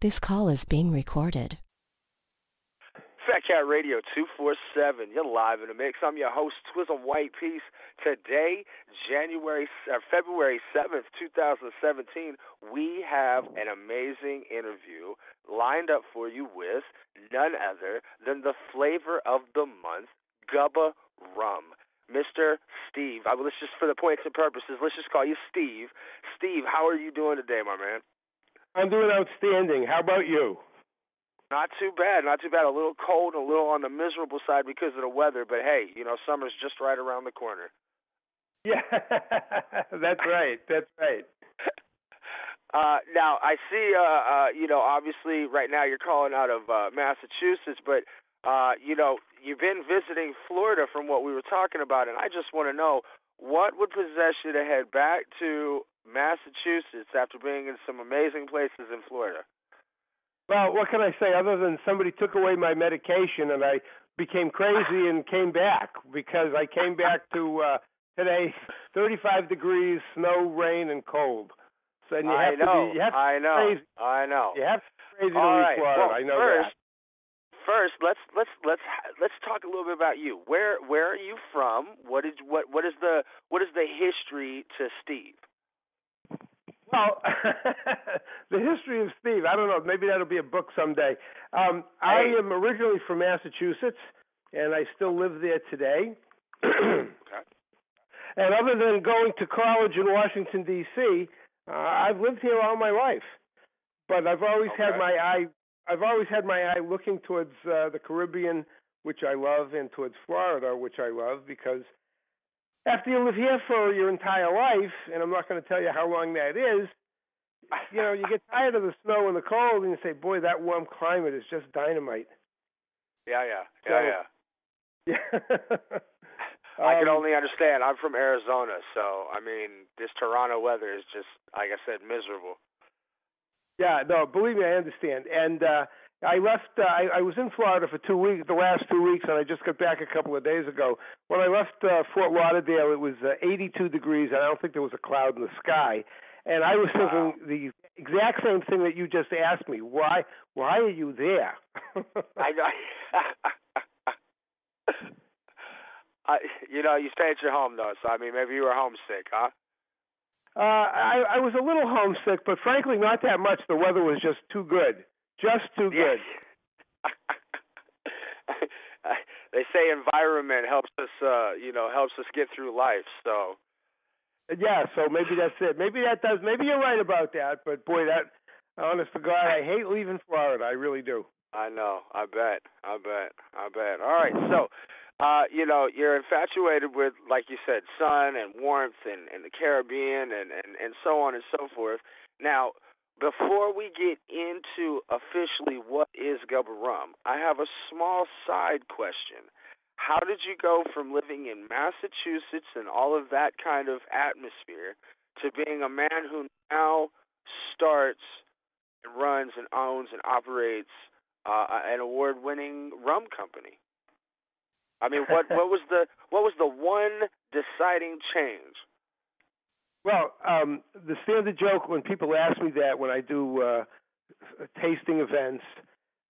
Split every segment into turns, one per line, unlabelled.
This call is being recorded.
Fat Cat Radio 247. You're live in the mix. I'm your host, Twism White Peace. Today, January, uh, February 7th, 2017, we have an amazing interview lined up for you with none other than the flavor of the month, Gubba Rum. Mr. Steve, I, let's just, for the points and purposes, let's just call you Steve. Steve, how are you doing today, my man?
I'm doing outstanding. How about you?
Not too bad, not too bad. A little cold, a little on the miserable side because of the weather, but hey, you know, summer's just right around the corner.
Yeah, that's right. That's right.
Uh, now I see, uh, uh, you know, obviously right now you're calling out of uh, Massachusetts, but uh, you know, you've been visiting Florida from what we were talking about, and I just want to know what would possess you to head back to Massachusetts after being in some amazing places in Florida?
Well, what can I say other than somebody took away my medication and I became crazy and came back because I came back to uh today 35 degrees, snow, rain and cold. So and you
I
have
know,
to be you have to
I
be
know,
crazy.
I know.
You have to be crazy to
All
leave
right.
Florida.
Well,
I know
first,
that.
first, let's let's let's let's talk a little bit about you. Where where are you from? What did what what is the what is the history to Steve?
Well, the history of Steve. I don't know. Maybe that'll be a book someday. Um, I am originally from Massachusetts, and I still live there today.
Okay.
And other than going to college in Washington D.C., uh, I've lived here all my life. But I've always had my eye. I've always had my eye looking towards uh, the Caribbean, which I love, and towards Florida, which I love, because after you live here for your entire life, and I'm not going to tell you how long that is, you know, you get tired of the snow and the cold, and you say, "Boy, that warm climate is just dynamite."
Yeah, yeah,
So,
yeah, yeah.
Yeah.
I can
Um,
only understand. I'm from Arizona, so I mean, this Toronto weather is just, like I said, miserable.
Yeah, no, believe me, I understand. And uh I left. Uh, I, I was in Florida for two weeks, the last two weeks, and I just got back a couple of days ago. When I left uh, Fort Lauderdale, it was uh, 82 degrees, and I don't think there was a cloud in the sky. And I was
Wow.
thinking the exact same thing that you just asked me. Why? Why are you there?
I know. I, you know, you stay at your home though, so I mean, maybe you were homesick, huh?
Uh, I, I was a little homesick, but frankly, not that much. The weather was just too good, just too good.
they say environment helps us, uh, you know, helps us get through life. So
Yeah, so maybe that's it. Maybe that does. Maybe you're right about that. But boy, that honest to God, I hate leaving Florida. I really do.
I know. I bet. I bet. I bet. All right. So, uh, you know, you're infatuated with, like you said, sun and warmth and, and the Caribbean and, and, and so on and so forth. Now, before we get into officially what is Gubba Rum, I have a small side question. How did you go from living in Massachusetts and all of that kind of atmosphere to being a man who now starts and runs and owns and operates uh, an award-winning rum company? I mean, what what was the what was the one deciding change?
Well, um, the standard joke when people ask me that when I do uh, tasting events,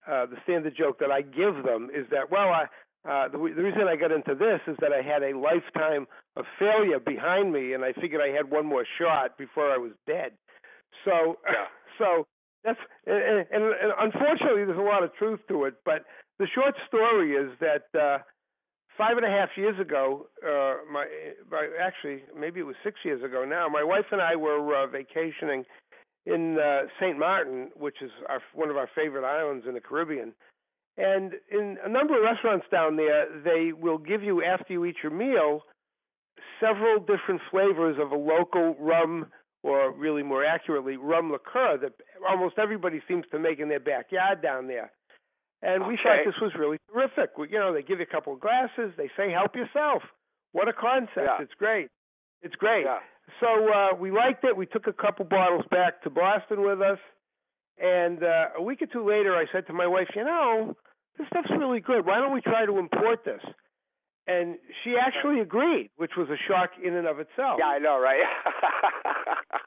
uh, the standard joke that I give them is that, well, I, uh, the, the reason I got into this is that I had a lifetime of failure behind me, and I figured I had one more shot before I was dead. So,
Yeah.
so that's and, and, and unfortunately, there's a lot of truth to it. But the short story is that uh, five and a half years ago, uh, my, my actually maybe it was six years ago now, my wife and I were uh, vacationing in uh, Saint Martin, which is our, one of our favorite islands in the Caribbean. And in a number of restaurants down there, they will give you after you eat your meal several different flavors of a local rum, or really more accurately, rum liqueur that almost everybody seems to make in their backyard down there. And we thought this was really terrific. We, you know, they give you a couple of glasses. They say, "Help yourself." What a concept!
Yeah.
It's great. It's great.
Yeah.
So uh, we liked it. We took a couple bottles back to Boston with us, and uh, a week or two later, I said to my wife, "You know, this stuff's really good. Why don't we try to import this?" And she actually agreed, which was a shock in and of itself.
Yeah, I know, right?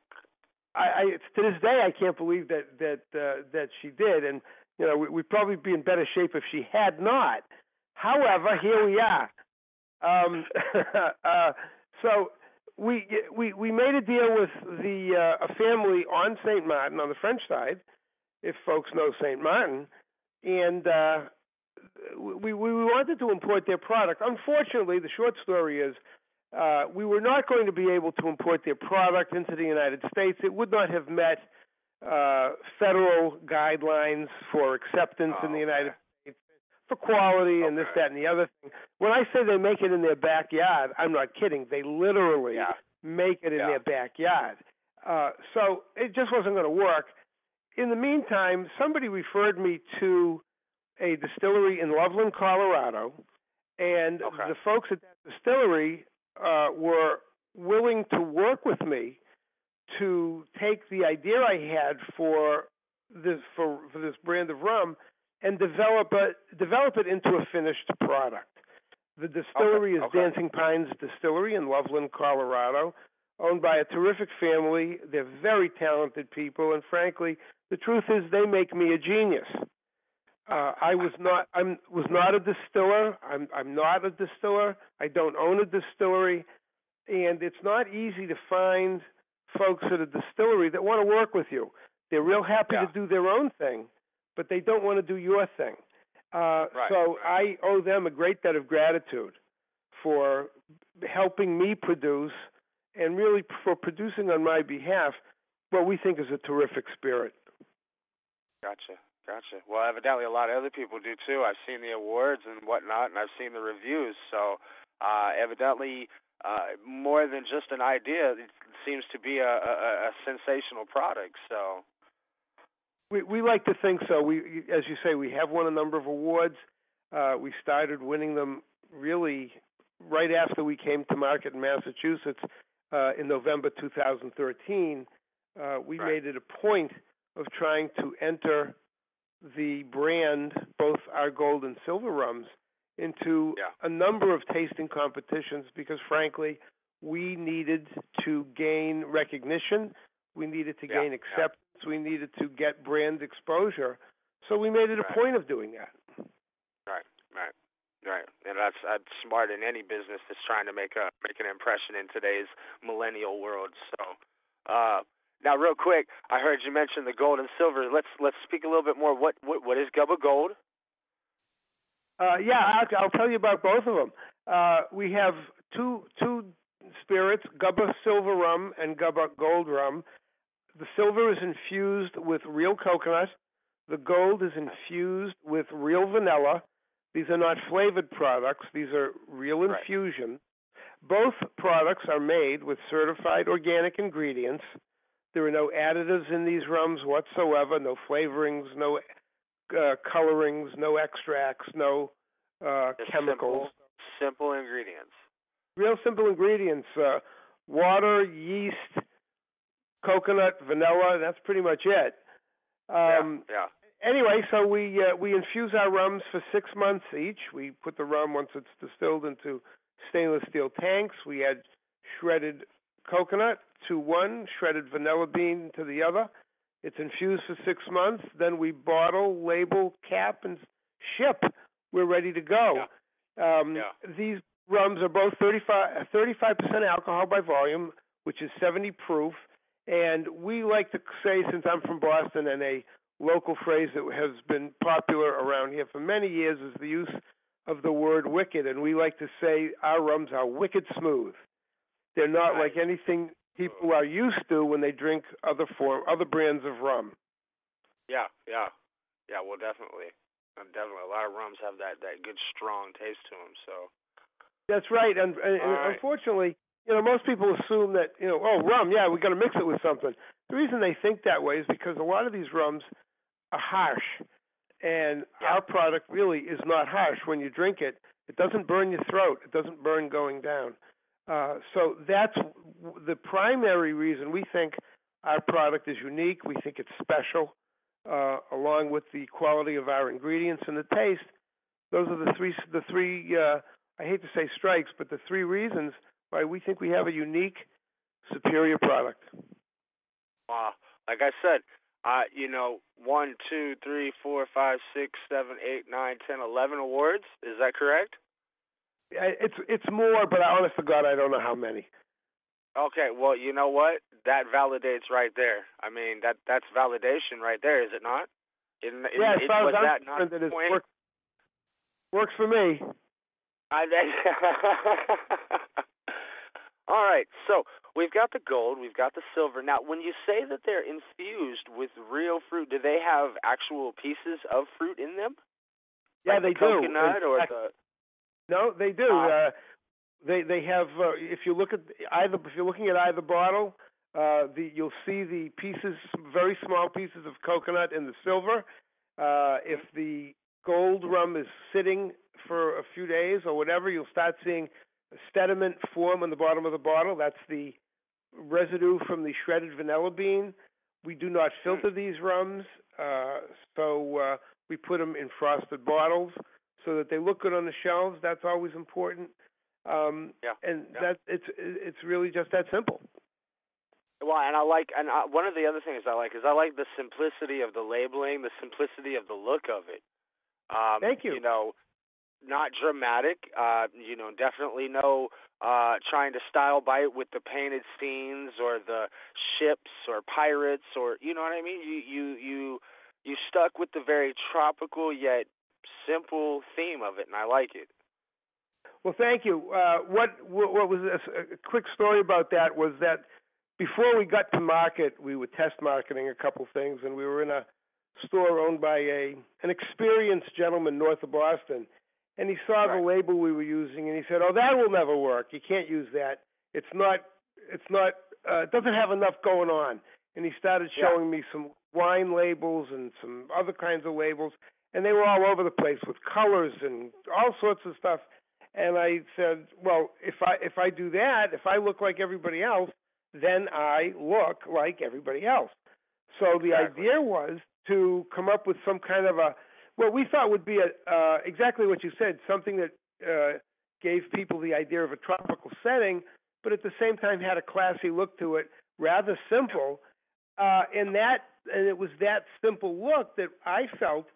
I, I to this day I can't believe that that uh, that she did, and you know we, we'd probably be in better shape if she had not. However, here we are. Um, uh, so we we we made a deal with the uh, a family on Saint Martin on the French side, if folks know Saint Martin, and uh, we we wanted to import their product. Unfortunately, the short story is. Uh, we were not going to be able to import their product into the United States. It would not have met uh, federal guidelines for acceptance
oh,
in the United okay for quality and this, that, and the other thing. When I say they make it in their backyard, I'm not kidding. They literally
yeah.
make it in
yeah.
their backyard. Uh, so it just wasn't going to work. In the meantime, somebody referred me to a distillery in Loveland, Colorado, and
okay.
the folks at that distillery uh, were willing to work with me to take the idea I had for this for for this brand of rum and develop it develop it into a finished product. The distillery
okay,
is
okay.
Dancing Pines Distillery in Loveland, Colorado, owned by a terrific family. They're very talented people, and frankly, the truth is they make me a genius. Uh, I was not I'm was not a distiller. I'm I'm not a distiller. I don't own a distillery, and it's not easy to find folks at a distillery that want to work with you. They're real happy
yeah.
to do their own thing, but they don't want to do your thing. Uh,
right,
so
right.
I owe them a great debt of gratitude for helping me produce and really for producing on my behalf what we think is a terrific spirit.
Gotcha, gotcha. Well, evidently a lot of other people do too. I've seen the awards and whatnot, and I've seen the reviews. So, uh, evidently, uh, more than just an idea, it seems to be a, a, a sensational product. So,
we we like to think so. We, as you say, we have won a number of awards. Uh, we started winning them really right after we came to market in Massachusetts uh, in November 2013. Uh, we
right.
made it a point of trying to enter the brand, both our gold and silver rums, into
yeah.
a number of tasting competitions because, frankly, we needed to gain recognition. We needed to
yeah.
gain acceptance we needed to get brand exposure. So we made it a
right.
point of doing that.
Right, right, right. And that's that's smart in any business that's trying to make a make an impression in today's millennial world. So, uh, now real quick, I heard you mention the gold and silver. Let's let's speak a little bit more. What what, what is Gubba Gold?
Uh, yeah, I'll, I'll tell you about both of them. Uh, we have two two spirits, Gubba Silver Rum and Gubba Gold Rum. The silver is infused with real coconut. The gold is infused with real vanilla. These are not flavored products, these are real
right.
infusion. Both products are made with certified organic ingredients. There are no additives in these rums whatsoever, no flavorings, no uh, colorings, no extracts, no uh, chemicals.
Simple, simple, ingredients.
Real simple ingredients uh, water, yeast, coconut, vanilla. That's pretty much it.
Um, yeah,
yeah. Anyway, so we uh, we infuse our rums for six months each. We put the rum once it's distilled into stainless steel tanks. We add shredded coconut to one, shredded vanilla bean to the other. It's infused for six months. Then we bottle, label, cap, and ship. We're ready to go.
Yeah.
Um,
yeah.
These rums are both 35 35% alcohol by volume, which is 70 proof. And we like to say, since I'm from Boston, and a local phrase that has been popular around here for many years is the use of the word wicked. And we like to say our rums are wicked smooth. They're not
Nice.
like anything people are used to when they drink other form, other brands of rum.
Yeah, yeah, yeah. Well, definitely, definitely. A lot of rums have that that good strong taste to them. So
That's right. And, and, and
right.
unfortunately, you know, most people assume that you know, oh, rum, yeah, we got to mix it with something. The reason they think that way is because a lot of these rums are harsh, and
Yeah.
our product really is not harsh when you drink it. It doesn't burn your throat. It doesn't burn going down. Uh, so that's the primary reason we think our product is unique. We think it's special, uh, along with the quality of our ingredients and the taste. Those are the three. The three. Uh, I hate to say strikes, but the three reasons why we think we have a unique, superior product.
Uh, like I said, uh, you know, one, two, three, four, five, six, seven, eight, nine, ten, eleven awards. Is that correct?
It's it's more, but honest to God, I don't know how many.
Okay, well, you know what? That validates right there. I mean, that that's validation right there, is it not? In, in,
yeah, as
it,
far
was
as
that
I'm
not
concerned,
the
it is
point?
work, works for me.
I, All right, so we've got the gold, we've got the silver. Now, when you say that they're infused with real fruit, do they have actual pieces of fruit in them?
Yeah,
like
they
the
do.
coconut or the
No, they do. Uh, they they have. Uh, if you look at either, if you're looking at either bottle, uh, the you'll see the pieces, very small pieces of coconut in the silver. Uh, if the gold rum is sitting for a few days or whatever, you'll start seeing sediment form on the bottom of the bottle. That's the residue from the shredded vanilla bean. We do not filter these rums, uh, so uh, we put them in frosted bottles so that they look good on the shelves. That's always important. Um,
Yeah,
and
yeah.
that it's it's really just that simple.
Well, and I like, and I, one of the other things I like is I like the simplicity of the labeling, the simplicity of the look of it. Um,
Thank you.
You know, not dramatic. Uh, you know, definitely no uh, trying to style bite with the painted scenes or the ships or pirates or you know what I mean. You you you you stuck with the very tropical yet simple theme of it, and I like it.
Well, thank you. Uh, what, what was this, a quick story about that was that before we got to market, we were test marketing a couple things, and we were in a store owned by a an experienced gentleman north of Boston, and he saw
Right.
the label we were using, and he said, "Oh, that will never work. You can't use that. It's not. It's not. Uh, it doesn't have enough going on." And he started
Yeah.
showing me some wine labels and some other kinds of labels, and they were all over the place with colors and all sorts of stuff. And I said, "Well, if I if I do that, if I look like everybody else, then I look like everybody else." So the
Exactly.
idea was to come up with some kind of a what we thought would be a uh, exactly what you said, something that uh, gave people the idea of a tropical setting, but at the same time had a classy look to it, rather simple. Uh, and that and it was that simple look that I felt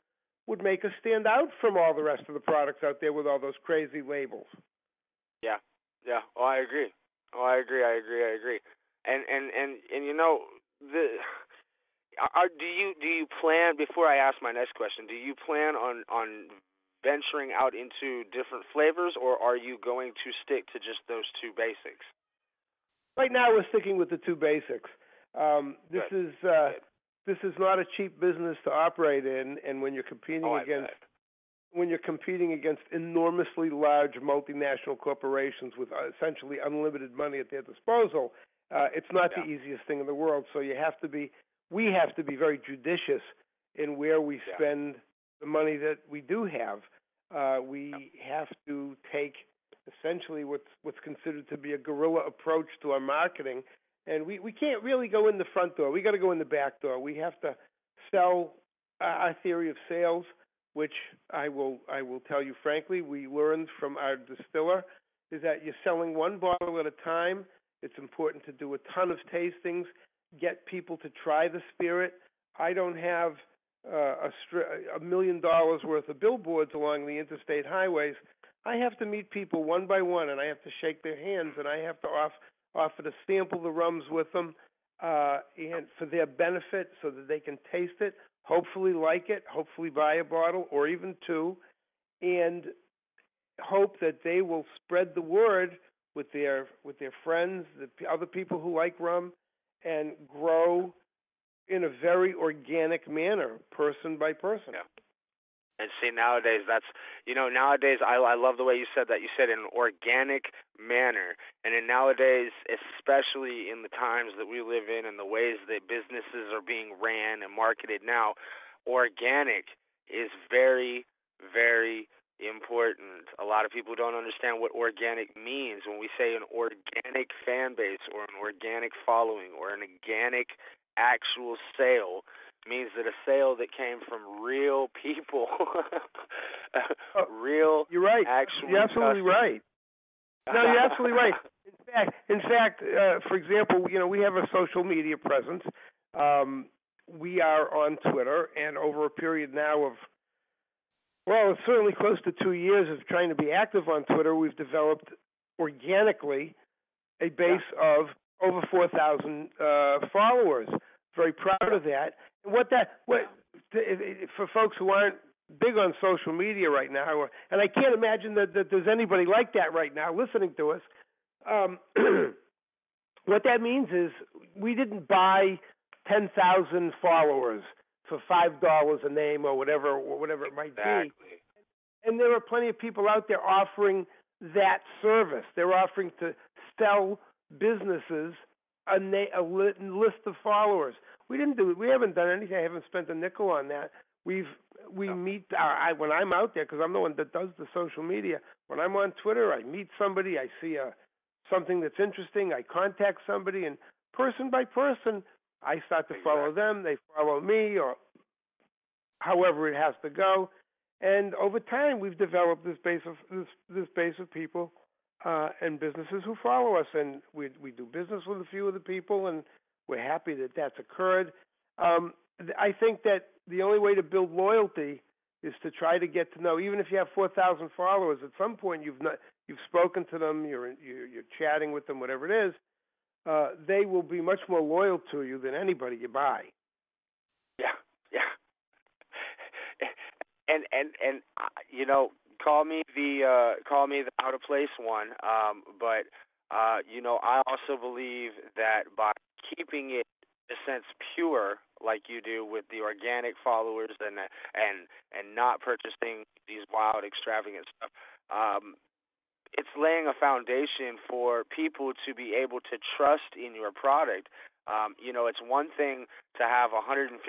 would make us stand out from all the rest of the products out there with all those crazy labels.
Yeah, yeah. Oh, I agree. Oh, I agree. I agree. I agree. And and and and you know the. Are, do you do you plan before I ask my next question? Do you plan on on venturing out into different flavors, or are you going to stick to just those two basics?
Right now, we're sticking with the two basics. Um, this
Good.
is uh. This is not a cheap business to operate in, and when you're competing
Oh,
against when you're competing against enormously large multinational corporations with uh, essentially unlimited money at their disposal, uh, it's not the easiest thing in the world. So you have to be, we have to be very judicious in where we
Yeah.
spend the money that we do have. Uh, we have to take essentially what's what's considered to be a guerrilla approach to our marketing, and we we can't really go in the front door. We got to go in the back door. We have to sell our theory of sales which I will I will tell you frankly, we learned from our distiller is that you're selling one bottle at a time. It's important to do a ton of tastings, get people to try the spirit. I don't have uh, a, str- a million dollars worth of billboards along the interstate highways. I have to meet people one by one, and I have to shake their hands, and I have to off, offer to sample the rums with them, uh, and for their benefit, so that they can taste it, hopefully like it, hopefully buy a bottle or even two, and hope that they will spread the word with their with their friends, the other people who like rum, and grow in a very organic manner, person by person.
Yeah. And see, nowadays that's you know nowadays I I love the way you said that. You said in an organic manner, and in nowadays, especially in the times that we live in and the ways that businesses are being ran and marketed now, organic is very very important. A lot of people don't understand what organic means when we say an organic fan base or an organic following or an organic actual sale means that a sale that came from real people,
Oh,
real
You're right.
actual.
You're absolutely
customers.
right. No, you're absolutely right. In fact, in fact, uh, for example, you know, we have a social media presence. Um, we are on Twitter, and over a period now of well, it's certainly close to two years of trying to be active on Twitter, we've developed organically a base
yeah.
of over 4,000 uh, followers. Very proud of that. What that what for folks who aren't big on social media right now, and I can't imagine that, that there's anybody like that right now listening to us. Um, what that means is we didn't buy 10,000 followers for five dollars a name or whatever or whatever it might
exactly.
be. And there are plenty of people out there offering that service. They're offering to sell businesses a, na- a list of followers. We didn't do it. We haven't done anything. I haven't spent a nickel on that. We've we
no.
meet our, I, when I'm out there because I'm the one that does the social media. When I'm on Twitter, I meet somebody. I see a something that's interesting. I contact somebody, and person by person, I start to
exactly.
follow them. They follow me, or however it has to go. And over time, we've developed this base of this this base of people uh, and businesses who follow us, and we we do business with a few of the people, and we're happy that that's occurred. Um, I think that the only way to build loyalty is to try to get to know. Even if you have 4,000 followers, at some point you've not you've spoken to them, you're you're, you're chatting with them, whatever it is. Uh, they will be much more loyal to you than anybody you buy.
Yeah, yeah. and and and uh, you know, call me the uh, call me the out of place one, um, but uh, you know, I also believe that by keeping it a sense pure like you do with the organic followers and and and not purchasing these wild extravagant stuff um it's laying a foundation for people to be able to trust in your product. Um you know it's one thing to have 150,000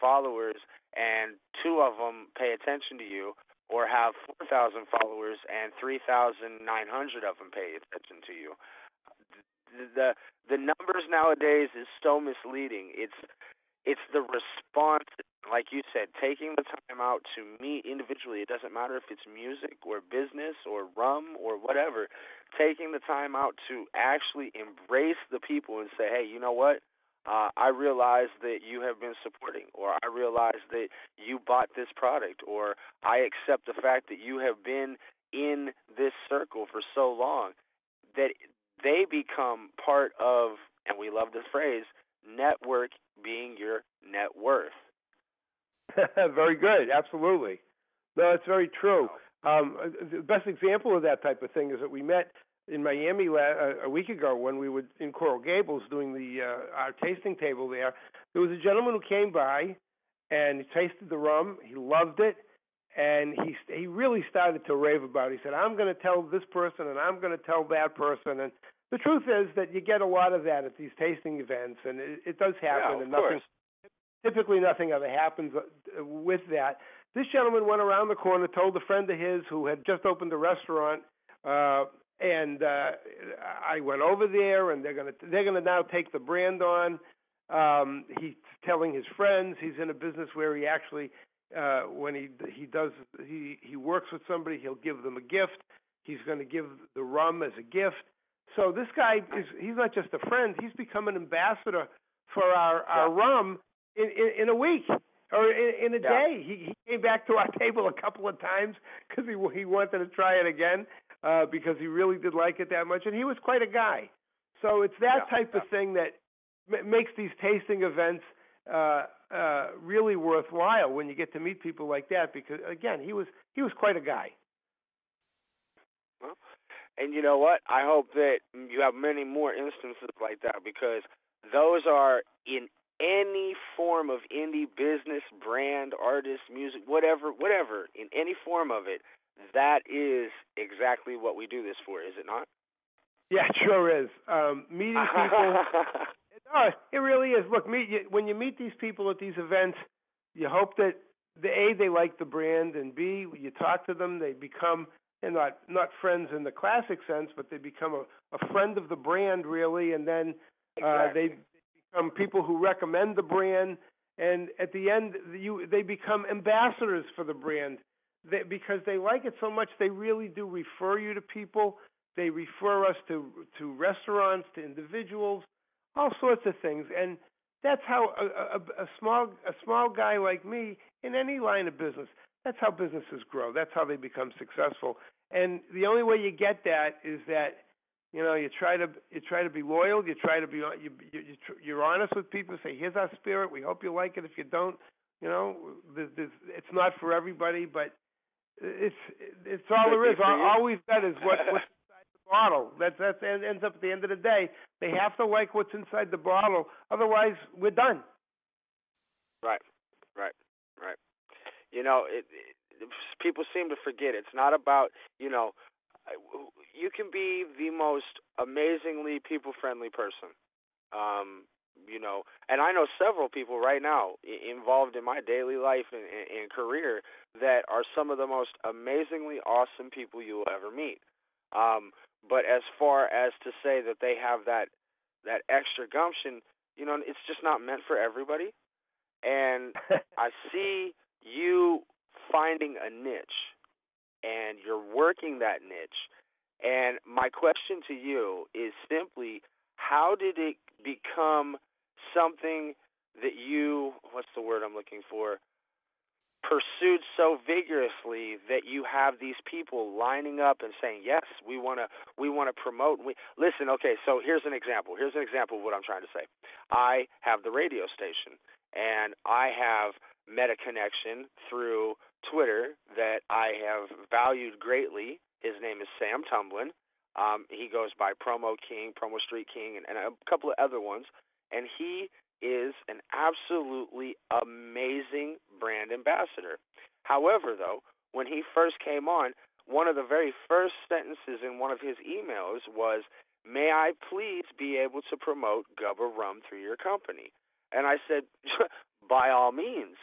followers and two of them pay attention to you or have 4,000 followers and 3,900 of them pay attention to you the the numbers nowadays is so misleading. It's it's the response, like you said, taking the time out to meet individually. It doesn't matter if it's music or business or rum or whatever. Taking the time out to actually embrace the people and say, hey, you know what? Uh, I realize that you have been supporting, or I realize that you bought this product, or I accept the fact that you have been in this circle for so long that they become part of, and we love this phrase, network being your net worth.
very good, absolutely. No, it's very true. Um, the best example of that type of thing is that we met in Miami la- uh, a week ago when we were in Coral Gables doing the uh, our tasting table there. There was a gentleman who came by and he tasted the rum. He loved it, and he he really started to rave about it. He said, "I'm going to tell this person, and I'm going to tell that person." And the truth is that you get a lot of that at these tasting events, and it, it does happen.
Yeah,
and nothing,
course.
typically, nothing ever happens uh, with that. This gentleman went around the corner, told a friend of his who had just opened a restaurant, uh, and uh, I went over there, and they're gonna they're gonna now take the brand on. Um, he's telling his friends he's in a business where he actually uh, when he he does he he works with somebody, he'll give them a gift. He's going to give the rum as a gift. So this guy is he's not just a friend, he's become an ambassador for our our
yeah.
rum in, in in a week or in, in a
yeah.
day. He he came back to our table a couple of times cuz he he wanted to try it again uh because he really did like it that much and he was quite a guy. So it's that
yeah,
type
yeah.
of thing that m- makes these tasting events uh uh really worthwhile when you get to meet people like that because again, he was he was quite a guy.
Well, and you know what? I hope that you have many more instances like that because those are in any form of indie business, brand, artist, music, whatever, whatever, in any form of it, that is exactly what we do this for, is it not?
Yeah, it sure is. Um, meeting people. no, it really is. Look, meet you, when you meet these people at these events, you hope that the a they like the brand, and b you talk to them, they become and not not friends in the classic sense, but they become a, a friend of the brand really, and then uh,
exactly.
they become people who recommend the brand, and at the end you they become ambassadors for the brand. They, because they like it so much, they really do refer you to people. They refer us to to restaurants, to individuals, all sorts of things, and that's how a, a, a small a small guy like me in any line of business. That's how businesses grow. That's how they become successful. And the only way you get that is that you know you try to you try to be loyal. You try to be you, you, you you're honest with people. Say here's our spirit. We hope you like it. If you don't, you know, there's, there's, it's not for everybody, but it's it's all there is. All, all we've got is what what's inside the bottle. That's that ends up at the end of the day. They have to like what's inside the bottle. Otherwise, we're done.
Right, right, right. You know, it, it people seem to forget. It's not about you know. You can be the most amazingly people friendly person. Um, you know, and I know several people right now involved in my daily life and, and, career that are some of the most amazingly awesome people you'll ever meet. Um, but as far as to say that they have that that extra gumption, you know, it's just not meant for everybody. And I see you finding a niche, and you're working that niche. And my question to you is simply, how did it become something that you what's the word I'm looking for pursued so vigorously that you have these people lining up and saying yes we want to we want to promote we listen okay so here's an example here's an example of what I'm trying to say. I have the radio station and I have met a connection through Twitter that I have valued greatly. His name is Sam Tumblin um, he goes by Promo King Promo Street King and, and a couple of other ones and he is an absolutely amazing brand ambassador. However, though, when he first came on, one of the very first sentences in one of his emails was, May I please be able to promote Gubba Rum through your company? And I said, By all means.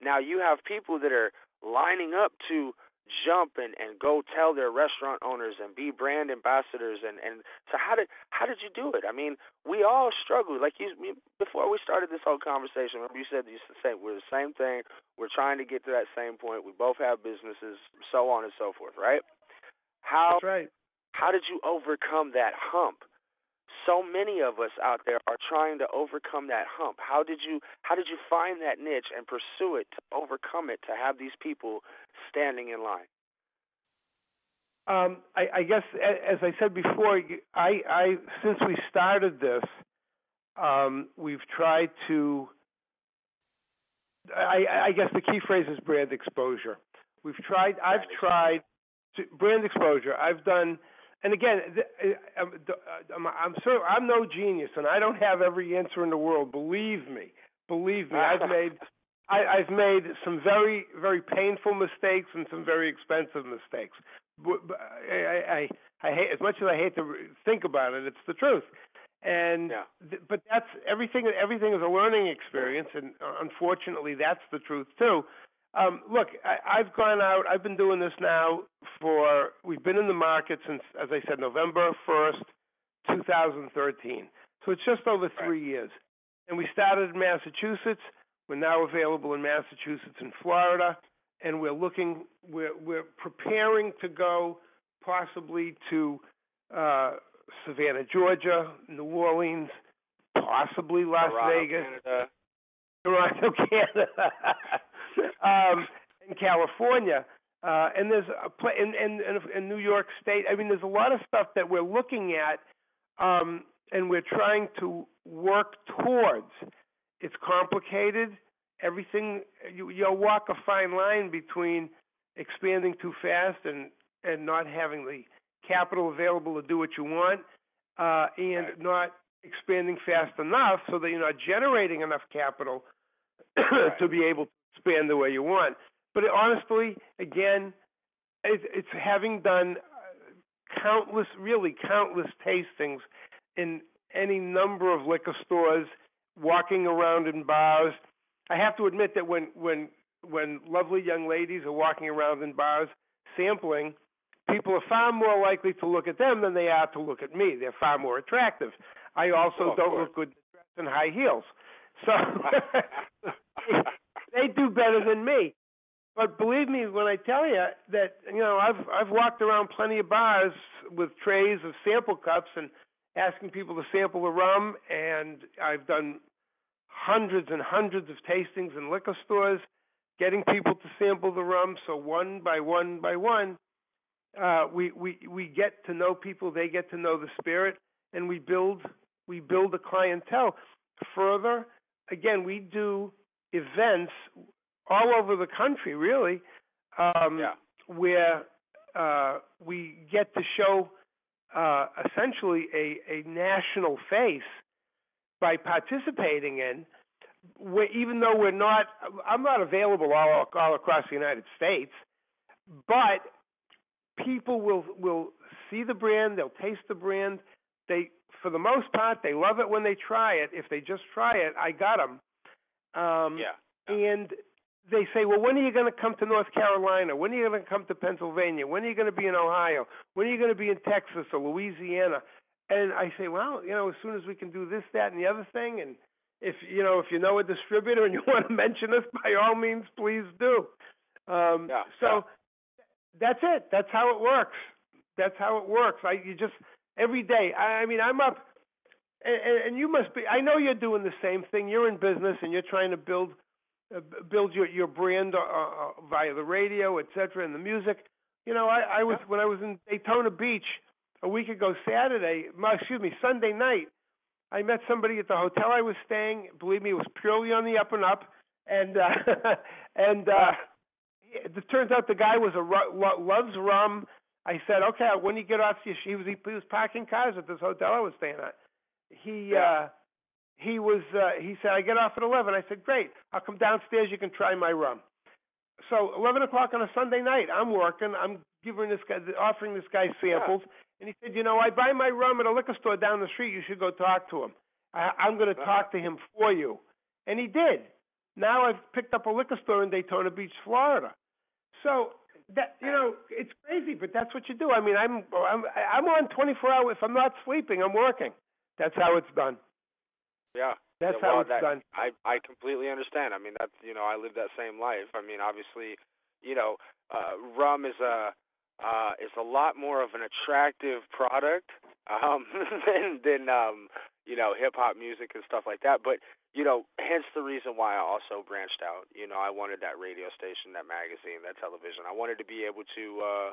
Now you have people that are lining up to jump and and go tell their restaurant owners and be brand ambassadors and and so how did how did you do it? I mean we all struggle like you before we started this whole conversation remember you said you said we're the same thing. We're trying to get to that same point. We both have businesses so on and so forth right? How
That's right.
how did you overcome that hump so many of us out there are trying to overcome that hump. How did you how did you find that niche and pursue it to overcome it to have these people standing in line?
Um, I, I guess, as I said before, I, I since we started this, um, we've tried to. I, I guess the key phrase is brand exposure. We've tried. I've tried to, brand exposure. I've done and again, uh, I'm, I'm I'm no genius, and I don't have every answer in the world. Believe me, believe me, I've made I, I've made some very very painful mistakes and some very expensive mistakes. I, I, I hate as much as I hate to think about it. It's the truth, and
yeah.
but that's everything. Everything is a learning experience, and uh, unfortunately, that's the truth too. Um, look, I, I've gone out. I've been doing this now for. We've been in the market since, as I said, November first, 2013. So it's just over three
right.
years. And we started in Massachusetts. We're now available in Massachusetts and Florida, and we're looking. We're we're preparing to go possibly to uh, Savannah, Georgia, New Orleans, possibly Las
Toronto,
Vegas,
Canada.
Toronto, Canada. Um, in California, uh, and there's a pla- in, in in New York State. I mean, there's a lot of stuff that we're looking at, um, and we're trying to work towards. It's complicated. Everything you you'll walk a fine line between expanding too fast and and not having the capital available to do what you want, uh, and not expanding fast enough so that you're not generating enough capital
right.
to be able to expand the way you want. But honestly, again, it's, it's having done uh, countless, really countless tastings in any number of liquor stores, walking around in bars. I have to admit that when when when lovely young ladies are walking around in bars sampling, people are far more likely to look at them than they are to look at me. They're far more attractive. I also
oh,
don't
course.
look good in high heels. So they do better than me. But believe me when I tell you that you know I've I've walked around plenty of bars with trays of sample cups and asking people to sample the rum, and I've done hundreds and hundreds of tastings in liquor stores, getting people to sample the rum. So one by one by one, uh, we we we get to know people. They get to know the spirit, and we build we build a clientele. Further, again, we do events all over the country, really, um,
yeah.
where uh, we get to show uh, essentially a, a national face by participating in. Where, even though we're not, I'm not available all all across the United States, but people will will see the brand, they'll taste the brand. They, for the most part, they love it when they try it. If they just try it, I got them. Um,
yeah.
And they say, well, when are you going to come to North Carolina? When are you going to come to Pennsylvania? When are you going to be in Ohio? When are you going to be in Texas or Louisiana? And I say, well, you know, as soon as we can do this, that, and the other thing, and if you know, if you know a distributor and you want to mention us, by all means, please do. Um,
yeah.
So
yeah.
that's it. That's how it works. That's how it works. I you just every day. I, I mean, I'm up, and, and you must be. I know you're doing the same thing. You're in business and you're trying to build uh, build your your brand uh, uh, via the radio, etc., and the music. You know, I, I was when I was in Daytona Beach a week ago Saturday, excuse me, Sunday night. I met somebody at the hotel I was staying. Believe me, it was purely on the up and up, and uh, and uh, it turns out the guy was a loves rum. I said, okay, when you get off, he was he was packing cars at this hotel I was staying at. He uh, he was uh, he said I get off at eleven. I said great. I'll come downstairs. You can try my rum. So eleven o'clock on a Sunday night, I'm working. I'm giving this guy offering this guy samples, yeah. and he said, you know, I buy my rum at a liquor store down the street. You should go talk to him. I, I'm going to talk to him for you, and he did. Now I've picked up a liquor store in Daytona Beach, Florida. So that you know, it's crazy, but that's what you do. I mean, I'm I'm I'm on 24 hours. If I'm not sleeping, I'm working. That's how it's done.
Yeah.
That's
well,
how it's
that,
done.
I I completely understand. I mean, that's you know, I live that same life. I mean, obviously, you know, uh rum is a uh is a lot more of an attractive product um than than um you know, hip hop music and stuff like that. But you know, hence the reason why I also branched out. You know, I wanted that radio station, that magazine, that television. I wanted to be able to uh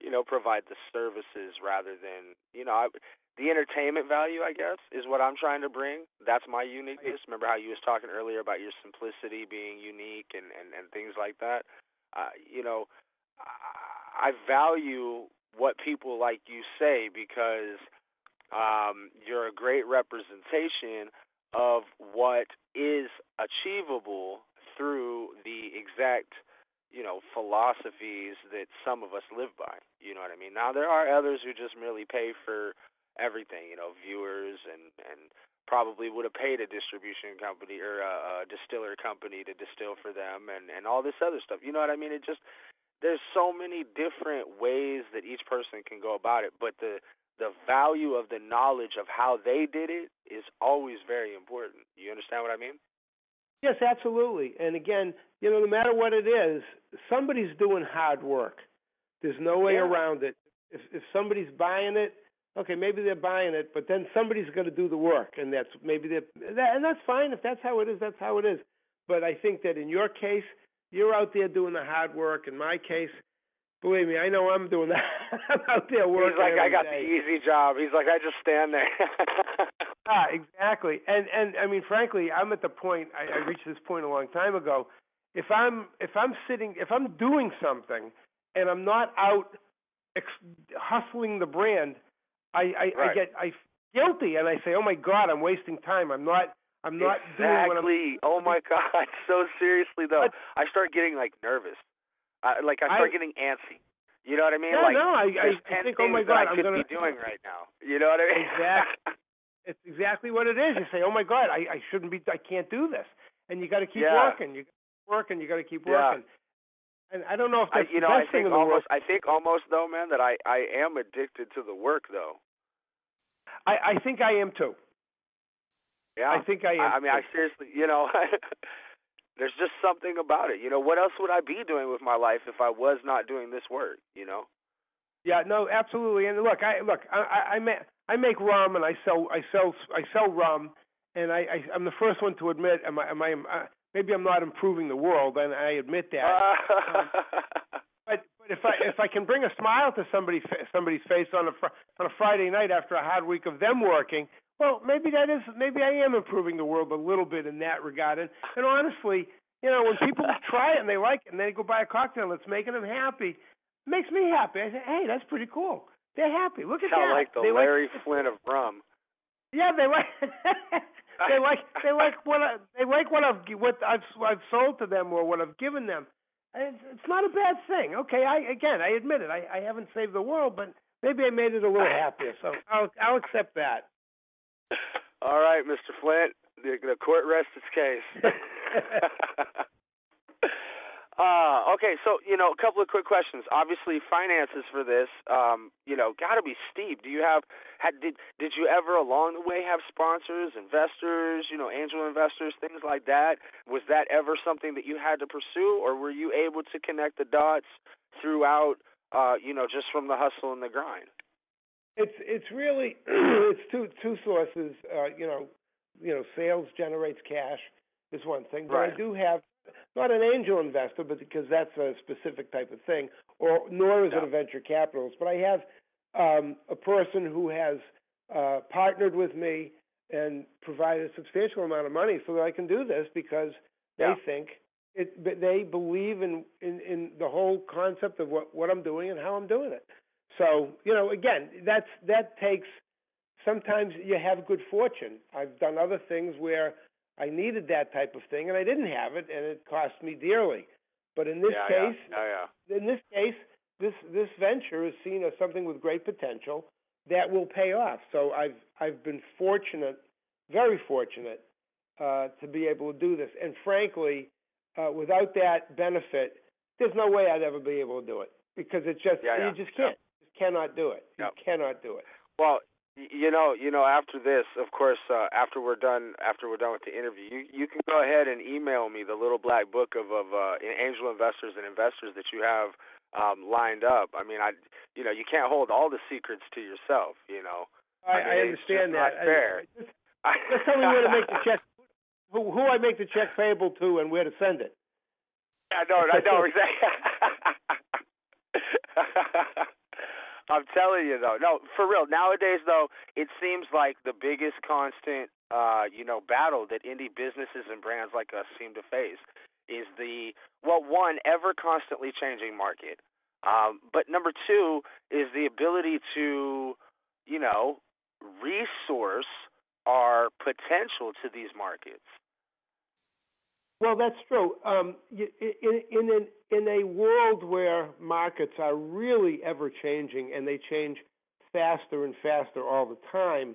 you know, provide the services rather than, you know, I, the entertainment value, I guess, is what I'm trying to bring. That's my uniqueness. Remember how you was talking earlier about your simplicity being unique and and and things like that. Uh, you know, I, I value what people like you say because um, you're a great representation of what is achievable through the exact you know philosophies that some of us live by you know what i mean now there are others who just merely pay for everything, you know, viewers and and probably would have paid a distribution company or a, a distiller company to distill for them and and all this other stuff. You know what I mean? It just there's so many different ways that each person can go about it, but the the value of the knowledge of how they did it is always very important. You understand what I mean?
Yes, absolutely. And again, you know, no matter what it is, somebody's doing hard work. There's no way
yeah.
around it. If if somebody's buying it, okay, maybe they're buying it, but then somebody's going to do the work, and that's maybe they're, that, and that's fine. If that's how it is, that's how it is. But I think that in your case, you're out there doing the hard work. In my case, believe me, I know I'm doing that. I'm out there working.
He's like, I got
day.
the easy job. He's like, I just stand there.
ah, exactly. And and I mean, frankly, I'm at the point. I, I reached this point a long time ago. If I'm if I'm sitting, if I'm doing something, and I'm not out ex- hustling the brand, I I,
right.
I get I guilty and I say, oh my god, I'm wasting time. I'm not I'm not
exactly.
doing what I'm.
Oh my god, so seriously though,
but,
I start getting like nervous. Uh, like I start
I,
getting antsy. You know what I mean?
Yeah,
like,
no, I, I,
I
think, oh my god,
I
I'm gonna
be doing right now. You know what I mean?
Exactly. it's exactly what it is. You say, oh my god, I I shouldn't be, I can't do this, and you got to keep
yeah.
working. You working. You got to keep working.
Yeah.
And I don't know if that's
I, you
the
know,
best
I think
thing in the
almost,
world.
I think almost though, man, that I I am addicted to the work though.
I I think I am too.
Yeah,
I think I am.
I, I mean. I seriously, you know, there's just something about it. You know, what else would I be doing with my life if I was not doing this work? You know.
Yeah, no, absolutely. And look, I look, I I, I make I make rum and I sell I sell I sell rum, and I, I I'm the first one to admit, am I am I uh, maybe I'm not improving the world, and I admit that. um, but but if I if I can bring a smile to somebody somebody's face on a fr- on a Friday night after a hard week of them working, well, maybe that is maybe I am improving the world a little bit in that regard. And and honestly, you know, when people try it and they like it and they go buy a cocktail that's making them happy, makes me happy. I say, hey, that's pretty cool. They're happy. Look at
Sound
that.
like the
they
Larry
like,
Flynt of rum.
Yeah, they like they like they like what I, they like what I've what I've I've sold to them or what I've given them. And it's, it's not a bad thing. Okay, I again I admit it. I, I haven't saved the world, but maybe I made it a little happier. So I'll I'll accept that.
All right, Mr. Flynt. The, the court rests its case. Uh, okay, so you know, a couple of quick questions. Obviously, finances for this, um, you know, got to be steep. Do you have, had, did did you ever along the way have sponsors, investors, you know, angel investors, things like that? Was that ever something that you had to pursue, or were you able to connect the dots throughout, uh, you know, just from the hustle and the grind?
It's it's really it's two two sources. Uh, you know, you know, sales generates cash is one thing, but
right.
I do have not an angel investor, but because that's a specific type of thing, or nor is
yeah.
it a venture capitalist. But I have um, a person who has uh, partnered with me and provided a substantial amount of money so that I can do this because
yeah.
they think it. They believe in, in in the whole concept of what what I'm doing and how I'm doing it. So you know, again, that's that takes. Sometimes you have good fortune. I've done other things where I needed that type of thing, and I didn't have it, and it cost me dearly. But in this
yeah,
case,
yeah. Yeah, yeah.
in this case, this this venture is seen as something with great potential that will pay off. So I've I've been fortunate, very fortunate, uh, to be able to do this. And frankly, uh, without that benefit, there's no way I'd ever be able to do it because it's just you just can't, you cannot do it. You cannot do it.
Well, you know, you know, after this, of course, uh, after we're done, after we're done with the interview, you you can go ahead and email me the little black book of of uh, angel investors and investors that you have um, lined up. I mean, I, you know, you can't hold all the secrets to yourself. You know,
I,
I, mean,
I understand
it's
that.
Not fair.
I, just, just tell me where to make the check. Who, who I make the check payable to and where to send it.
I know. I know exactly. I'm telling you though, no, for real. Nowadays though, it seems like the biggest constant, uh, you know, battle that indie businesses and brands like us seem to face is the well, one ever constantly changing market, um, but number two is the ability to, you know, resource our potential to these markets.
Well, that's true. Um, in in an, in a world where markets are really ever changing and they change faster and faster all the time,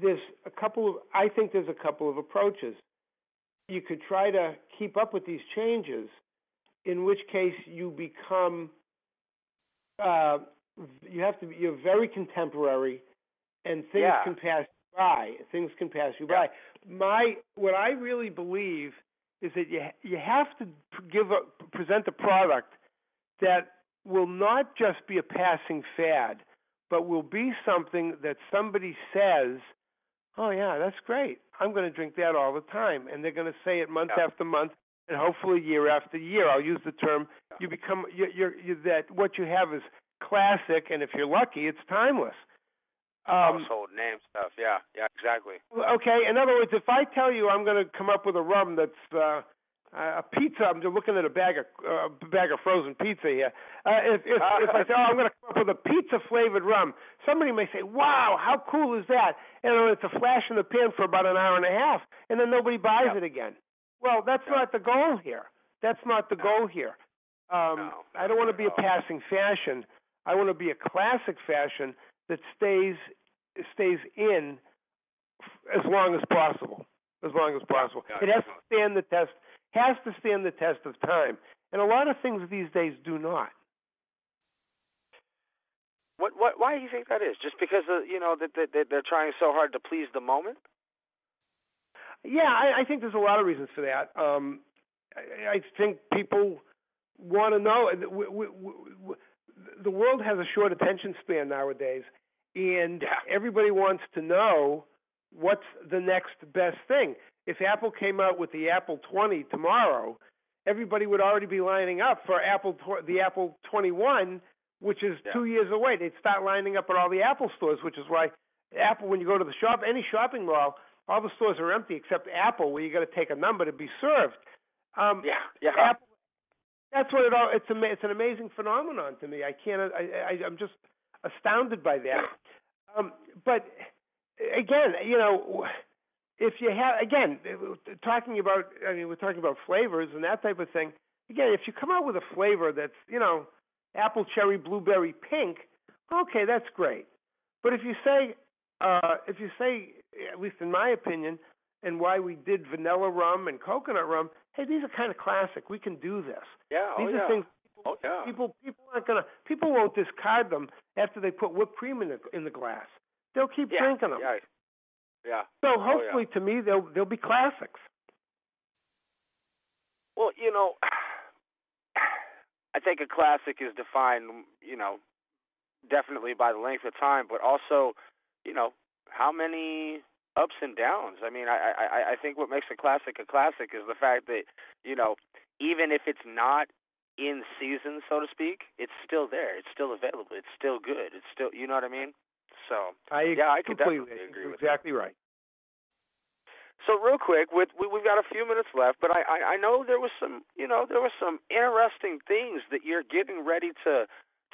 there's a couple of I think there's a couple of approaches. You could try to keep up with these changes, in which case you become uh, you have to be you're very contemporary, and things
yeah.
can pass by. Things can pass you by. My what I really believe is that you you have to give a, present a product that will not just be a passing fad, but will be something that somebody says, "Oh yeah, that's great. I'm going to drink that all the time," and they're going to say it month
yeah.
after month, and hopefully year after year. I'll use the term you become you, you're, you that what you have is classic, and if you're lucky, it's timeless. Um,
Household name stuff, yeah, yeah, exactly.
Okay, in other words, if I tell you I'm going to come up with a rum that's uh, a pizza, I'm just looking at a bag of uh, bag of frozen pizza here. Uh, if if, if I say, oh, I'm going to come up with a pizza flavored rum, somebody may say, wow, how cool is that? And it's a flash in the pan for about an hour and a half, and then nobody buys
yep.
it again. Well, that's
yep.
not the goal here. That's not the goal here. Um,
no,
I don't want to be a passing fashion. I want to be a classic fashion that stays stays in as long as possible. As long as possible. It has to stand the test. Has to stand the test of time, and a lot of things these days do not.
What? What? Why do you think that is? Just because of, you know that, that they're trying so hard to please the moment?
Yeah, I, I think there's a lot of reasons for that. Um, I, I think people want to know. We, we, we, the world has a short attention span nowadays, and everybody wants to know what's the next best thing. If Apple came out with the Apple 20 tomorrow, everybody would already be lining up for Apple the Apple 21, which is
Yeah.
two years away. They'd start lining up at all the Apple stores, which is why Apple, when you go to the shop, any shopping mall, all the stores are empty except Apple, where you got to take a number to be served. Um,
Yeah, yeah.
Apple. That's what it all. It's it's an amazing phenomenon to me. I can't. I, I I'm just astounded by that. Um, but again, you know, if you have again talking about, I mean, we're talking about flavors and that type of thing. Again, if you come out with a flavor that's you know, apple, cherry, blueberry, pink, okay, that's great. But if you say, uh, if you say, at least in my opinion, and why we did vanilla rum and coconut rum, hey, these are kind of classic. We can do this.
yeah.
Oh, these
oh,
are
yeah.
things
Oh yeah.
people people aren't gonna people won't discard them after they put whipped cream in the in the glass. They'll keep
yeah.
drinking them.
Yeah. Yeah.
So
Oh,
hopefully, to me, they'll they'll be classics.
Well, you know, I think a classic is defined, you know, definitely by the length of time, but also, you know, how many ups and downs. I mean, I I I think what makes a classic a classic is the fact that, you know, even if it's not in season, so to speak, it's still there. It's still available. It's still good. It's still, you know what I mean? So,
I
Yeah, I
completely
definitely agree
exactly right.
So real quick, with we, we've got a few minutes left, but I, I I know there was some you know there was some interesting things that you're getting ready to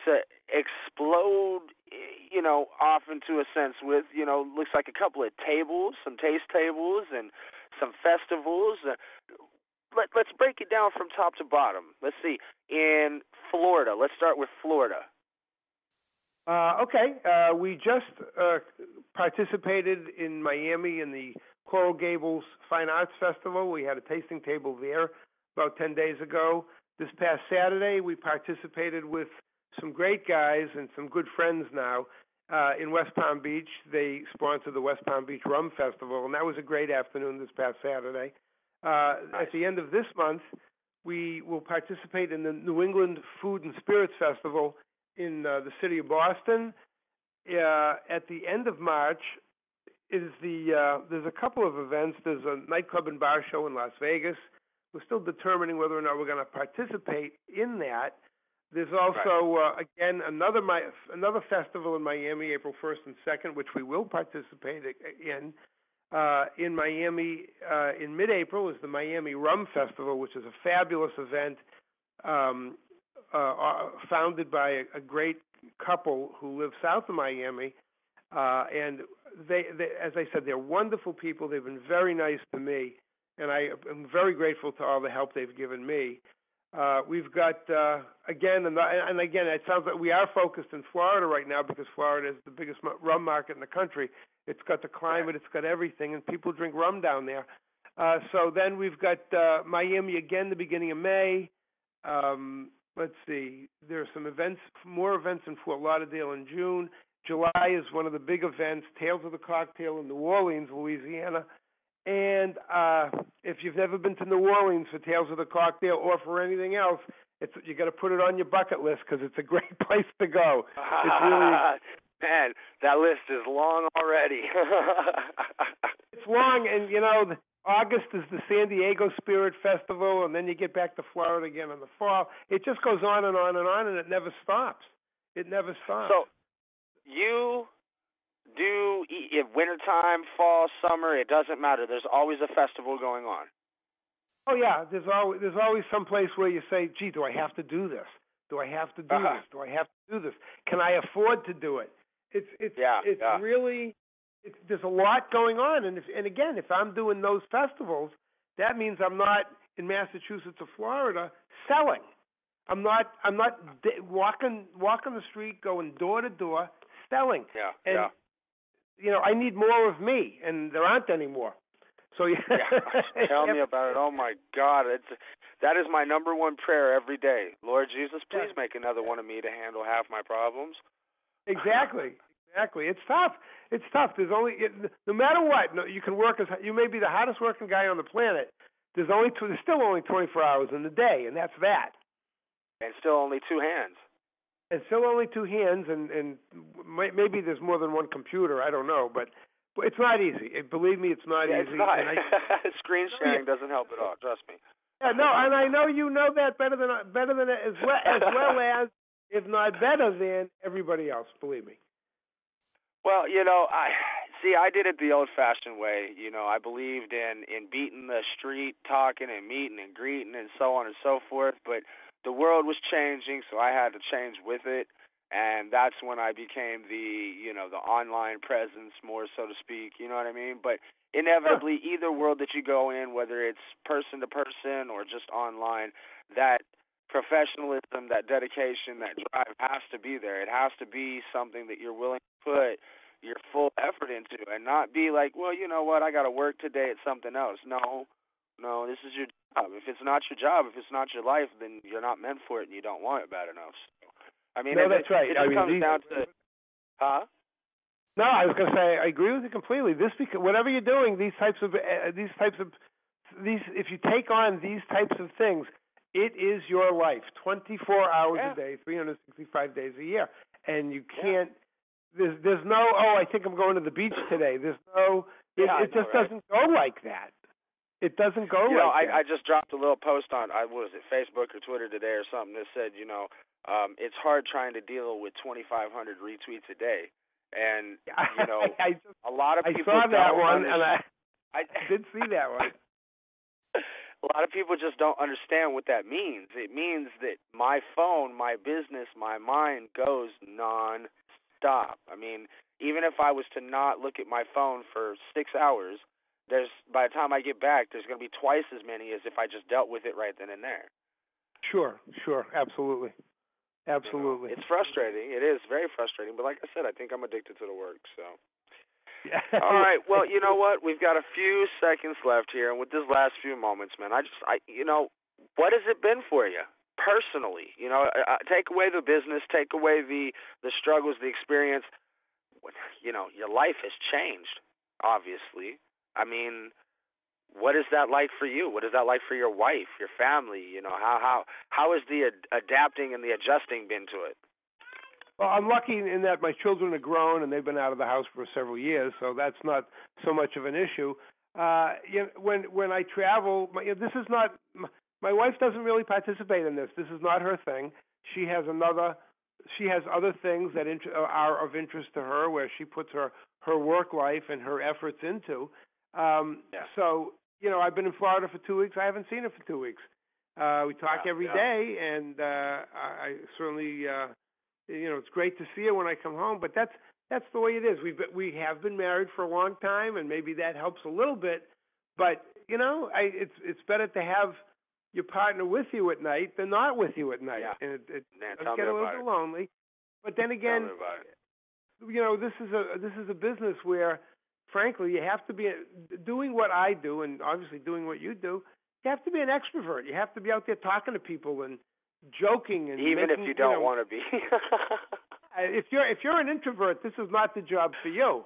to explode you know off into a sense with you know looks like a couple of tables, some taste tables, and some festivals. Uh, Let let's break it down from top to bottom. Let's see in Florida. Let's start with Florida.
Uh, okay, uh, we just uh, participated in Miami in the Coral Gables Fine Arts Festival. We had a tasting table there about 10 days ago. This past Saturday, we participated with some great guys and some good friends now uh, in West Palm Beach. They sponsored the West Palm Beach Rum Festival, and that was a great afternoon this past Saturday. Uh. At the end of this month, we will participate in the New England Food and Spirits Festival in uh, the city of Boston. Uh, at the end of March is the uh, there's a couple of events. There's a nightclub and bar show in Las Vegas. We're still determining whether or not we're going to participate in that. There's also uh, again another my, another festival in Miami, April 1st and 2nd, which we will participate in. Uh, in Miami, uh, in mid-April, is the Miami Rum Festival, which is a fabulous event um, uh, uh, founded by a, a great couple who live south of Miami, uh, and they, they, as I said, they're wonderful people. They've been very nice to me, and I am very grateful to all the help they've given me. Uh, we've got uh, again, and, and again, it sounds like we are focused in Florida right now because Florida is the biggest rum market in the country. It's got the climate, it's got everything, and people drink rum down there. Uh, so then we've got uh, Miami again, the beginning of May. Um, let's see, there are some events, more events in Fort Lauderdale in June. July is one of the big events, Tales of the Cocktail in New Orleans, Louisiana. And uh, if you've never been to New Orleans for Tales of the Cocktail or for anything else, it's you got to put it on your bucket list because it's a great place to go. It's really
Man, that list is long already.
it's long, and you know, August is the San Diego Spirit Festival, and then you get back to Florida again in the fall. It just goes on and on and on, and it never stops. It never stops.
so, you do if wintertime, fall, summer, it doesn't matter. There's always a festival going on.
oh yeah, there's always there's always some place where you say, "Gee, do I have to do this? Do I have to do
Uh-huh.
this? Do I have to do this? Can I afford to do it?" It's it's
Yeah,
it's
yeah.
really it's, there's a lot going on, and if and again, if I'm doing those festivals, that means I'm not in Massachusetts or Florida selling. I'm not I'm not d- walking walking the street, going door to door, selling.
Yeah,
And
yeah.
You know, I need more of me, and there aren't any more. So yeah,
yeah. Tell me about it. Oh my God, it's that is my number one prayer every day. Lord Jesus, please
Yeah.
make another one of me to handle half my problems.
Exactly. Exactly. It's tough. It's tough. There's only it, no matter what. No, you can work as you may be the hardest working guy on the planet. There's only two, there's still only 24 hours in the day, and that's that.
And still only two hands.
And still only two hands, and and maybe there's more than one computer. I don't know, but it's not easy. Believe me, it's not
yeah,
easy.
It's not.
I,
Screen sharing doesn't help at all. Trust me.
Yeah, no, and I know you know that better than better than as well as well as, if not better than everybody else. Believe me.
Well, you know, I see. I did it the old-fashioned way. You know, I believed in in beating the street, talking and meeting and greeting and so on and so forth. But the world was changing, so I had to change with it. And that's when I became the you know the online presence more so to speak you know what I mean? But inevitably
sure.
either world that you go in whether it's person to person or just online that professionalism that dedication that drive has to be there. It has to be something that you're willing to put your full effort into and not be like well you know what? I got to work today at something else. No no this is your job if it's not your job if it's not your life then you're not meant for it and you don't want it bad enough so I mean,
no,
it,
that's right.
It
I mean,
comes
these,
down to, huh?
No, I was going to say I agree with you completely. This because whatever you're doing, these types of uh, these types of these if you take on these types of things, it is your life, 24 hours
yeah.
a day, 365 days a year, and you can't.
Yeah.
There's there's no oh I think I'm going to the beach today. There's no it,
yeah,
it just
right?
doesn't go like that. It doesn't go
you
like
know, I. I just dropped a little post on I what was it Facebook or Twitter today or something that said you know um, it's hard trying to deal with 2,500 retweets a day, and you know
I, I just,
a lot of people.
I saw that one and I,
I
I did see that one.
a lot of people just don't understand what that means. It means that my phone, my business, my mind goes non-stop. I mean, even if I was to not look at my phone for six hours, there's by the time I get back, there's going to be twice as many as if I just dealt with it right then and there.
Sure, sure, absolutely, absolutely.
You know, it's frustrating. It is very frustrating, but like I said, I think I'm addicted to the work. So.
Yeah.
All right. Well, you know what? We've got a few seconds left here, and with this last few moments, man, I just, I, you know, what has it been for you personally? You know, uh, take away the business, take away the the struggles, the experience. You know, your life has changed. Obviously, I mean, what is that like for you? What is that like for your wife, your family? You know, how how how is the ad- adapting and the adjusting been to it?
Well, I'm lucky in that my children are grown and they've been out of the house for several years, so that's not so much of an issue. Uh, you know, when when I travel, my, you know, this is not. My wife doesn't really participate in this. This is not her thing. She has another. She has other things that int- are of interest to her, where she puts her her work life and her efforts into. Um,
Yeah.
So you know, I've been in Florida for two weeks. I haven't seen her for two weeks. Uh, we talk
Yeah,
every
yeah.
day, and uh, I, I certainly. Uh, you know, it's great to see her when I come home, but that's that's the way it is. We've been, we have been married for a long time, and maybe that helps a little bit. But you know, I, it's it's better to have your partner with you at night than not with you at night,
Yeah.
and it, it
Man,
does get a little bit lonely. But then again,
me about it.
you know, this is a this is a business where, frankly, you have to be doing what I do, and obviously doing what you do. You have to be an extrovert. You have to be out there talking to people and joking and
Even
making,
if you don't
know,
want to be.
uh, if you're if you're an introvert, this is not the job for you.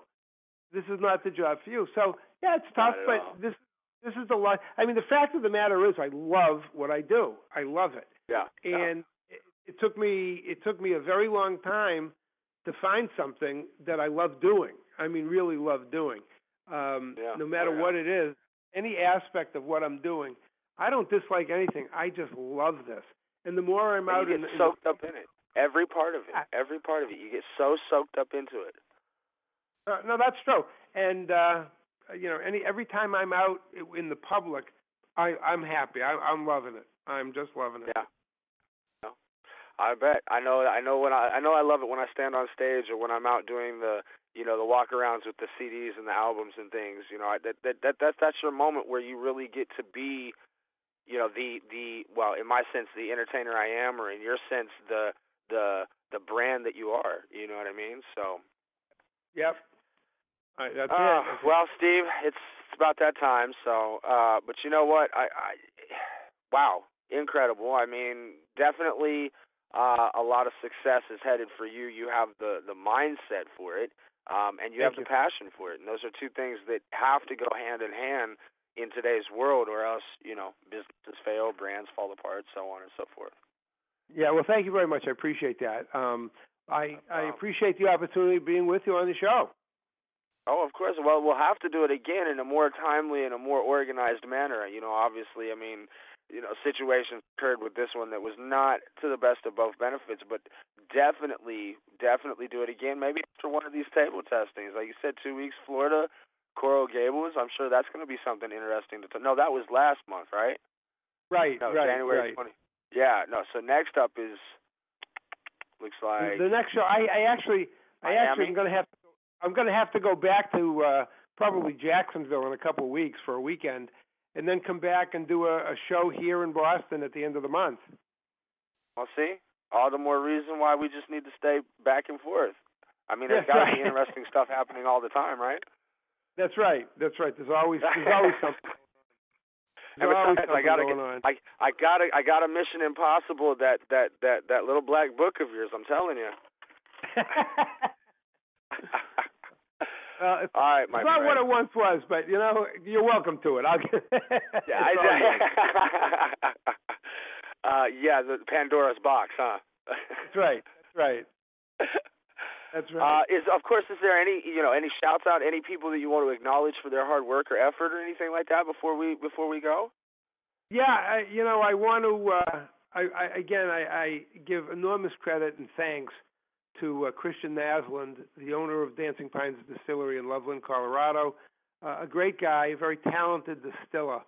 This is not the job for you. So yeah, it's tough, but
all.
this this is the lot. I mean, the fact of the matter is, I love what I do. I love it,
yeah. yeah.
and it, it took me it took me a very long time to find something that I love doing. I mean, really love doing. Um,
Yeah.
No matter
Oh, yeah.
what it is, any aspect of what I'm doing, I don't dislike anything. I just love this. And the more I'm
And
out
you
in,
get
in
soaked up in it. Every part of it.
I-
Every part of it. You get so soaked up into it.
Uh, no, that's true. And uh, you know, any every time I'm out in the public, I I'm happy. I, I'm loving it. I'm just loving it.
Yeah. I bet. I know I know when I I know I love it when I stand on stage or when I'm out doing the you know, the walk arounds with the CDs and the albums and things, you know, I, that that that that's that's your moment where you really get to be you know, the the well, in my sense the entertainer I am or in your sense the the the brand that you are, you know what I mean? So
Yep. All right, that's
Uh,
it.
well, Steve, it's it's about that time. So, uh, but you know what? I, I, wow, incredible. I mean, definitely uh, a lot of success is headed for you. You have the the mindset for it, um, and you
Thank
have the passion for it. And those are two things that have to go hand in hand in today's world, or else you know businesses fail, brands fall apart, so on and so forth.
Yeah. Well, thank you very much. I appreciate that. Um, I I appreciate the opportunity of being with you on the show.
Oh, of course. Well, we'll have to do it again in a more timely and a more organized manner. You know, obviously, I mean, you know, situations occurred with this one that was not to the best of both benefits, but definitely, definitely do it again. Maybe after one of these table testings, like you said, two weeks, Florida, Coral Gables. I'm sure that's going to be something interesting to. T- no, that was last month, right?
Right.
No,
right.
January
right.
20. Yeah. No. So next up is looks like
the next show. I, I actually, I
Miami?
actually am going to have. To, I'm going to have to go back to uh, probably Jacksonville in a couple of weeks for a weekend, and then come back and do a, a show here in Boston at the end of the month.
Well, see, all the more reason why we just need to stay back and forth. I mean, there's got to be interesting stuff happening all the time, right?
That's right. That's right. There's always there's always something. There's always
besides, I gotta
going
get,
on.
I I got a I got a Mission Impossible that that that that little black book of yours. I'm telling you.
it's,
all right, my
it's not
friend.
what it once was, but you know, you're welcome to it. I'll get.
yeah. I, uh, yeah, the Pandora's box, huh?
That's right. That's right. That's right.
Uh, is of course is there any you know any shouts out any people that you want to acknowledge for their hard work or effort or anything like that before we before we go?
Yeah, I, you know, I want to. Uh, I, I again, I, I give enormous credit and thanks to uh, Christian Naslund, the owner of Dancing Pines Distillery in Loveland, Colorado. Uh, a great guy, a very talented distiller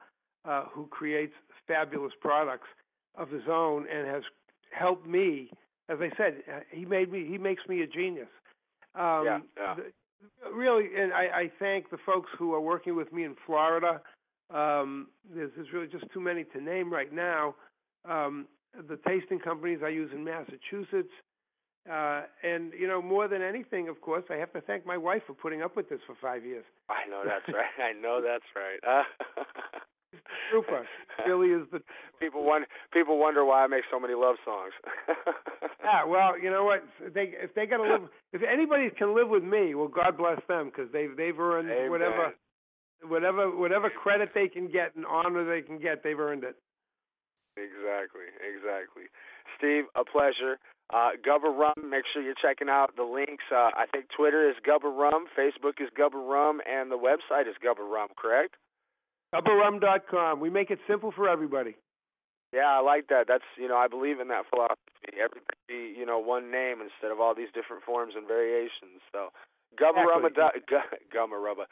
uh, who creates fabulous products of his own and has helped me. As I said, uh, he made me. He makes me a genius. Um,
Yeah, yeah.
the- really, and I, I thank the folks who are working with me in Florida. Um, there's, there's really just too many to name right now. Um, the tasting companies I use in Massachusetts, uh, and you know, more than anything, of course, I have to thank my wife for putting up with this for five years.
I know that's right. I know that's right.
Trooper, She really is the.
people wonder people wonder why I make so many love songs.
Ah, well, you know what? If they if they got to live, if anybody can live with me, well, God bless them because they've they've earned
Amen.
whatever whatever whatever credit they can get and honor they can get, they've earned it.
Exactly, exactly. Steve, a pleasure. Uh, Gubba Rum, make sure you're checking out the links. Uh, I think Twitter is Gubba Rum, Facebook is Gubba Rum, and the website is Gubba Rum, correct?
GubbaRum.com. We make it simple for everybody.
Yeah, I like that. That's you know, I believe in that philosophy. Everybody, you know, one name instead of all these different forms and variations. So Gubbarumma
Exactly.
dot Gumma Rubba.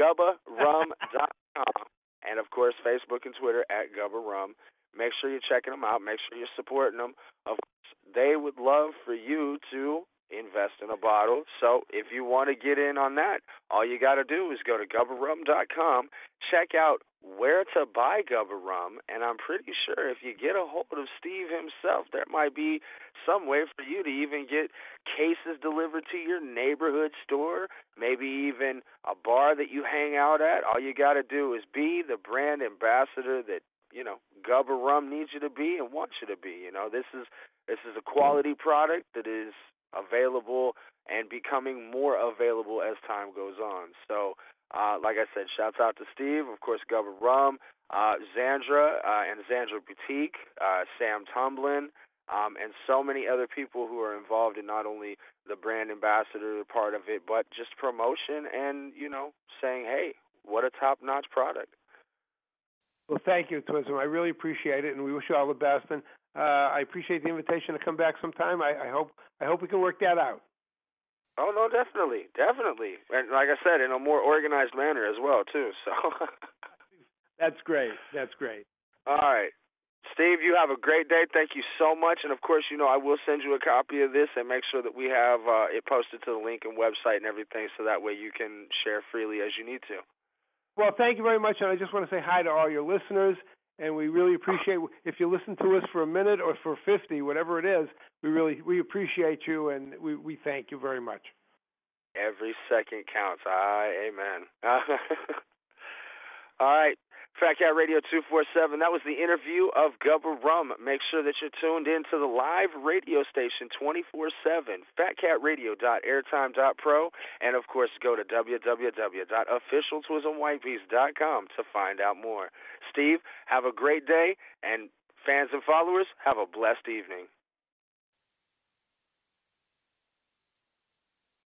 Gubbarum.com and of course Facebook and Twitter at Gubba Rum. Make sure you're checking them out. Make sure you're supporting them. Of course, they would love for you to invest in a bottle. So if you want to get in on that, all you got to do is go to gubbarum.com, check out where to buy Gubba Rum, and I'm pretty sure if you get a hold of Steve himself, there might be some way for you to even get cases delivered to your neighborhood store, maybe even a bar that you hang out at. All you got to do is be the brand ambassador that you know Gubba Rum needs you to be and wants you to be. You know this is this is a quality product that is available and becoming more available as time goes on. So uh, like I said, shouts out to Steve, of course, Gubba Rum, uh, Zandra uh, and Zandra Boutique, uh, Sam Tumblin, um, and so many other people who are involved in not only the brand ambassador part of it, but just promotion and, you know, saying, hey, what a top notch product.
Well, thank you, Twism. I really appreciate it, and we wish you all the best. And uh, I appreciate the invitation to come back sometime. I, I hope I hope we can work that out.
Oh no, definitely, definitely, and like I said, in a more organized manner as well too. So,
That's great. That's great.
all right, Steve, you have a great day. Thank you so much, and of course, you know I will send you a copy of this and make sure that we have uh, it posted to the link and website and everything, so that way you can share freely as you need to.
Well, thank you very much, and I just want to say hi to all your listeners. And we really appreciate if you listen to us for a minute or for fifty, whatever it is. We really we appreciate you, and we we thank you very much.
Every second counts. Aye, amen. All right. Fat Cat Radio 247. That was the interview of Gubba Rum. Make sure that you're tuned in to the live radio station 24 7, fatcatradio.airtime.pro, and of course, go to www.officialtwismwhitebeast.com to find out more. Steve, have a great day, and fans and followers, have a blessed evening.